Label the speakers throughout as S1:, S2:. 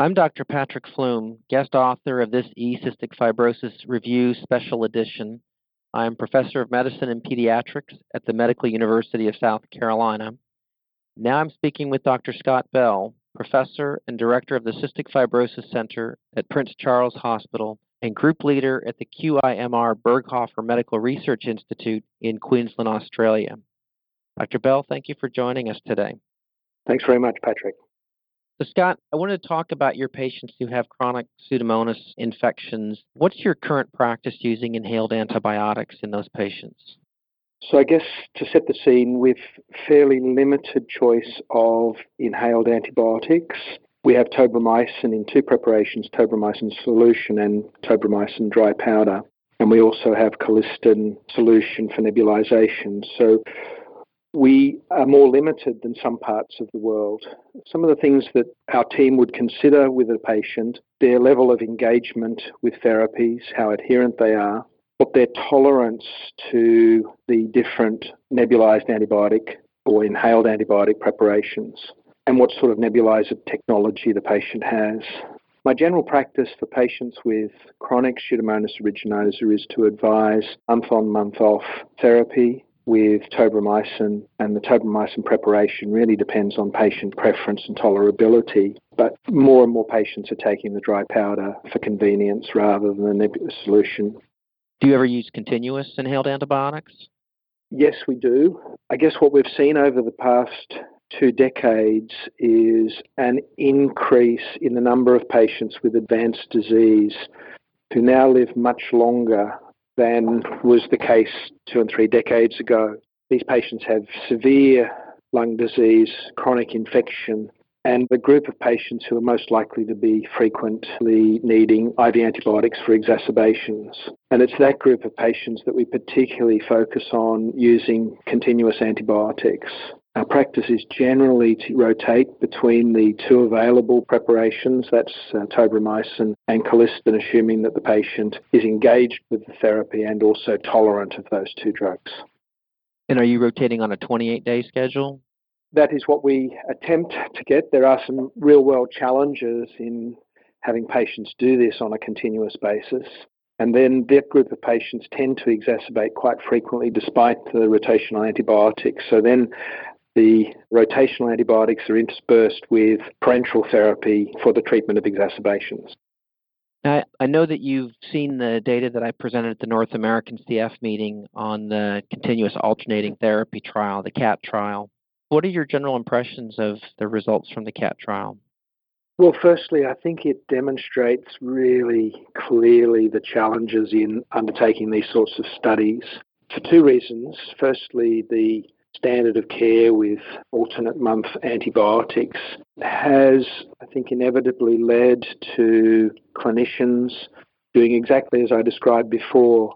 S1: I'm Dr. Patrick Flume, guest author of this E-Cystic Fibrosis Review Special Edition. I am professor of medicine and pediatrics at the Medical University of South Carolina. Now I'm speaking with Dr. Scott Bell, professor and director of the Cystic Fibrosis Center at Prince Charles Hospital and group leader at the QIMR Berghofer Medical Research Institute in Queensland, Australia. Dr. Bell, thank you for joining us today.
S2: Thanks very much, Patrick.
S1: So, Scott, I wanted to talk about your patients who have chronic Pseudomonas infections. What's your current practice using inhaled antibiotics in those patients?
S2: So, I guess to set the scene, we've fairly limited choice of inhaled antibiotics, we have tobramycin in two preparations tobramycin solution and tobramycin dry powder. And we also have colistin solution for nebulization. So, we are more limited than some parts of the world. Some of the things that our team would consider with a patient, their level of engagement with therapies, how adherent they are, what their tolerance to the different nebulized antibiotic or inhaled antibiotic preparations, and what sort of nebulizer technology the patient has. My general practice for patients with chronic Pseudomonas aeruginosa is to advise month on, month off therapy with tobramycin, and the tobramycin preparation really depends on patient preference and tolerability. But more and more patients are taking the dry powder for convenience rather than the nebulous solution.
S1: Do you ever use continuous inhaled antibiotics?
S2: Yes, we do. I guess what we've seen over the past two decades is an increase in the number of patients with advanced disease who now live much longer than was the case two and three decades ago. These patients have severe lung disease, chronic infection, and the group of patients who are most likely to be frequently needing IV antibiotics for exacerbations. And it's that group of patients that we particularly focus on using continuous antibiotics. Our practice is generally to rotate between the two available preparations, that's uh, tobramycin and colistin, assuming that the patient is engaged with the therapy and also tolerant of those two drugs.
S1: And are you rotating on a 28 day schedule?
S2: That is what we attempt to get. There are some real world challenges in having patients do this on a continuous basis. And then that group of patients tend to exacerbate quite frequently despite the rotational antibiotics. So then the rotational antibiotics are interspersed with parenteral therapy for the treatment of exacerbations.
S1: I, I know that you've seen the data that I presented at the North American CF meeting on the continuous alternating therapy trial, the CAT trial. What are your general impressions of the results from the CAT trial?
S2: Well, firstly, I think it demonstrates really clearly the challenges in undertaking these sorts of studies for two reasons. Firstly, the standard of care with alternate month antibiotics has, I think, inevitably led to clinicians doing exactly as I described before.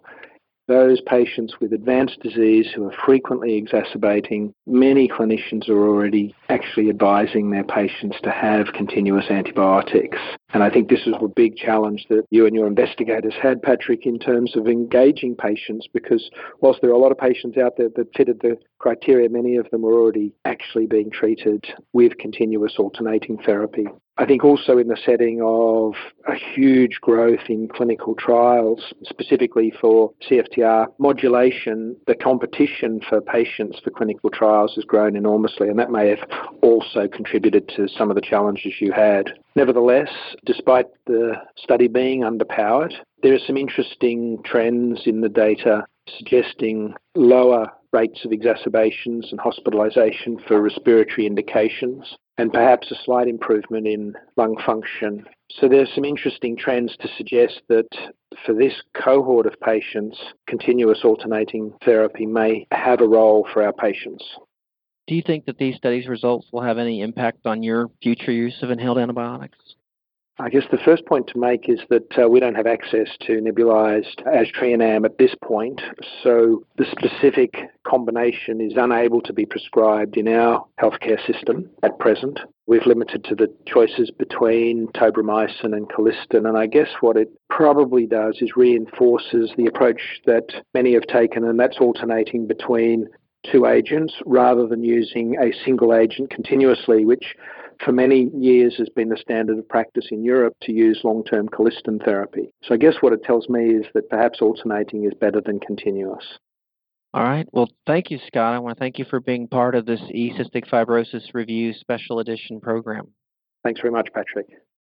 S2: Those patients with advanced disease who are frequently exacerbating, many clinicians are already actually advising their patients to have continuous antibiotics. And I think this is a big challenge that you and your investigators had, Patrick, in terms of engaging patients, because whilst there are a lot of patients out there that fitted the criteria, many of them were already actually being treated with continuous alternating therapy. I think also in the setting of a huge growth in clinical trials, specifically for CFTR modulation, the competition for patients for clinical trials has grown enormously, and that may have also contributed to some of the challenges you had. Nevertheless, despite the study being underpowered, there are some interesting trends in the data suggesting lower rates of exacerbations and hospitalization for respiratory indications, and perhaps a slight improvement in lung function. So there's some interesting trends to suggest that for this cohort of patients, continuous alternating therapy may have a role for our patients.
S1: Do you think that these studies' results will have any impact on your future use of inhaled antibiotics?
S2: I guess the first point to make is that uh, we don't have access to nebulized aztreonam at this point, so the specific combination is unable to be prescribed in our healthcare system at present. We've limited to the choices between tobramycin and colistin, and I guess what it probably does is reinforces the approach that many have taken, and that's alternating between two agents rather than using a single agent continuously, which for many years has been the standard of practice in Europe to use long term colistin therapy. So I guess what it tells me is that perhaps alternating is better than continuous.
S1: All right. Well, thank you, Scott. I want to thank you for being part of this E Cystic Fibrosis Review Special Edition program.
S2: Thanks very much, Patrick.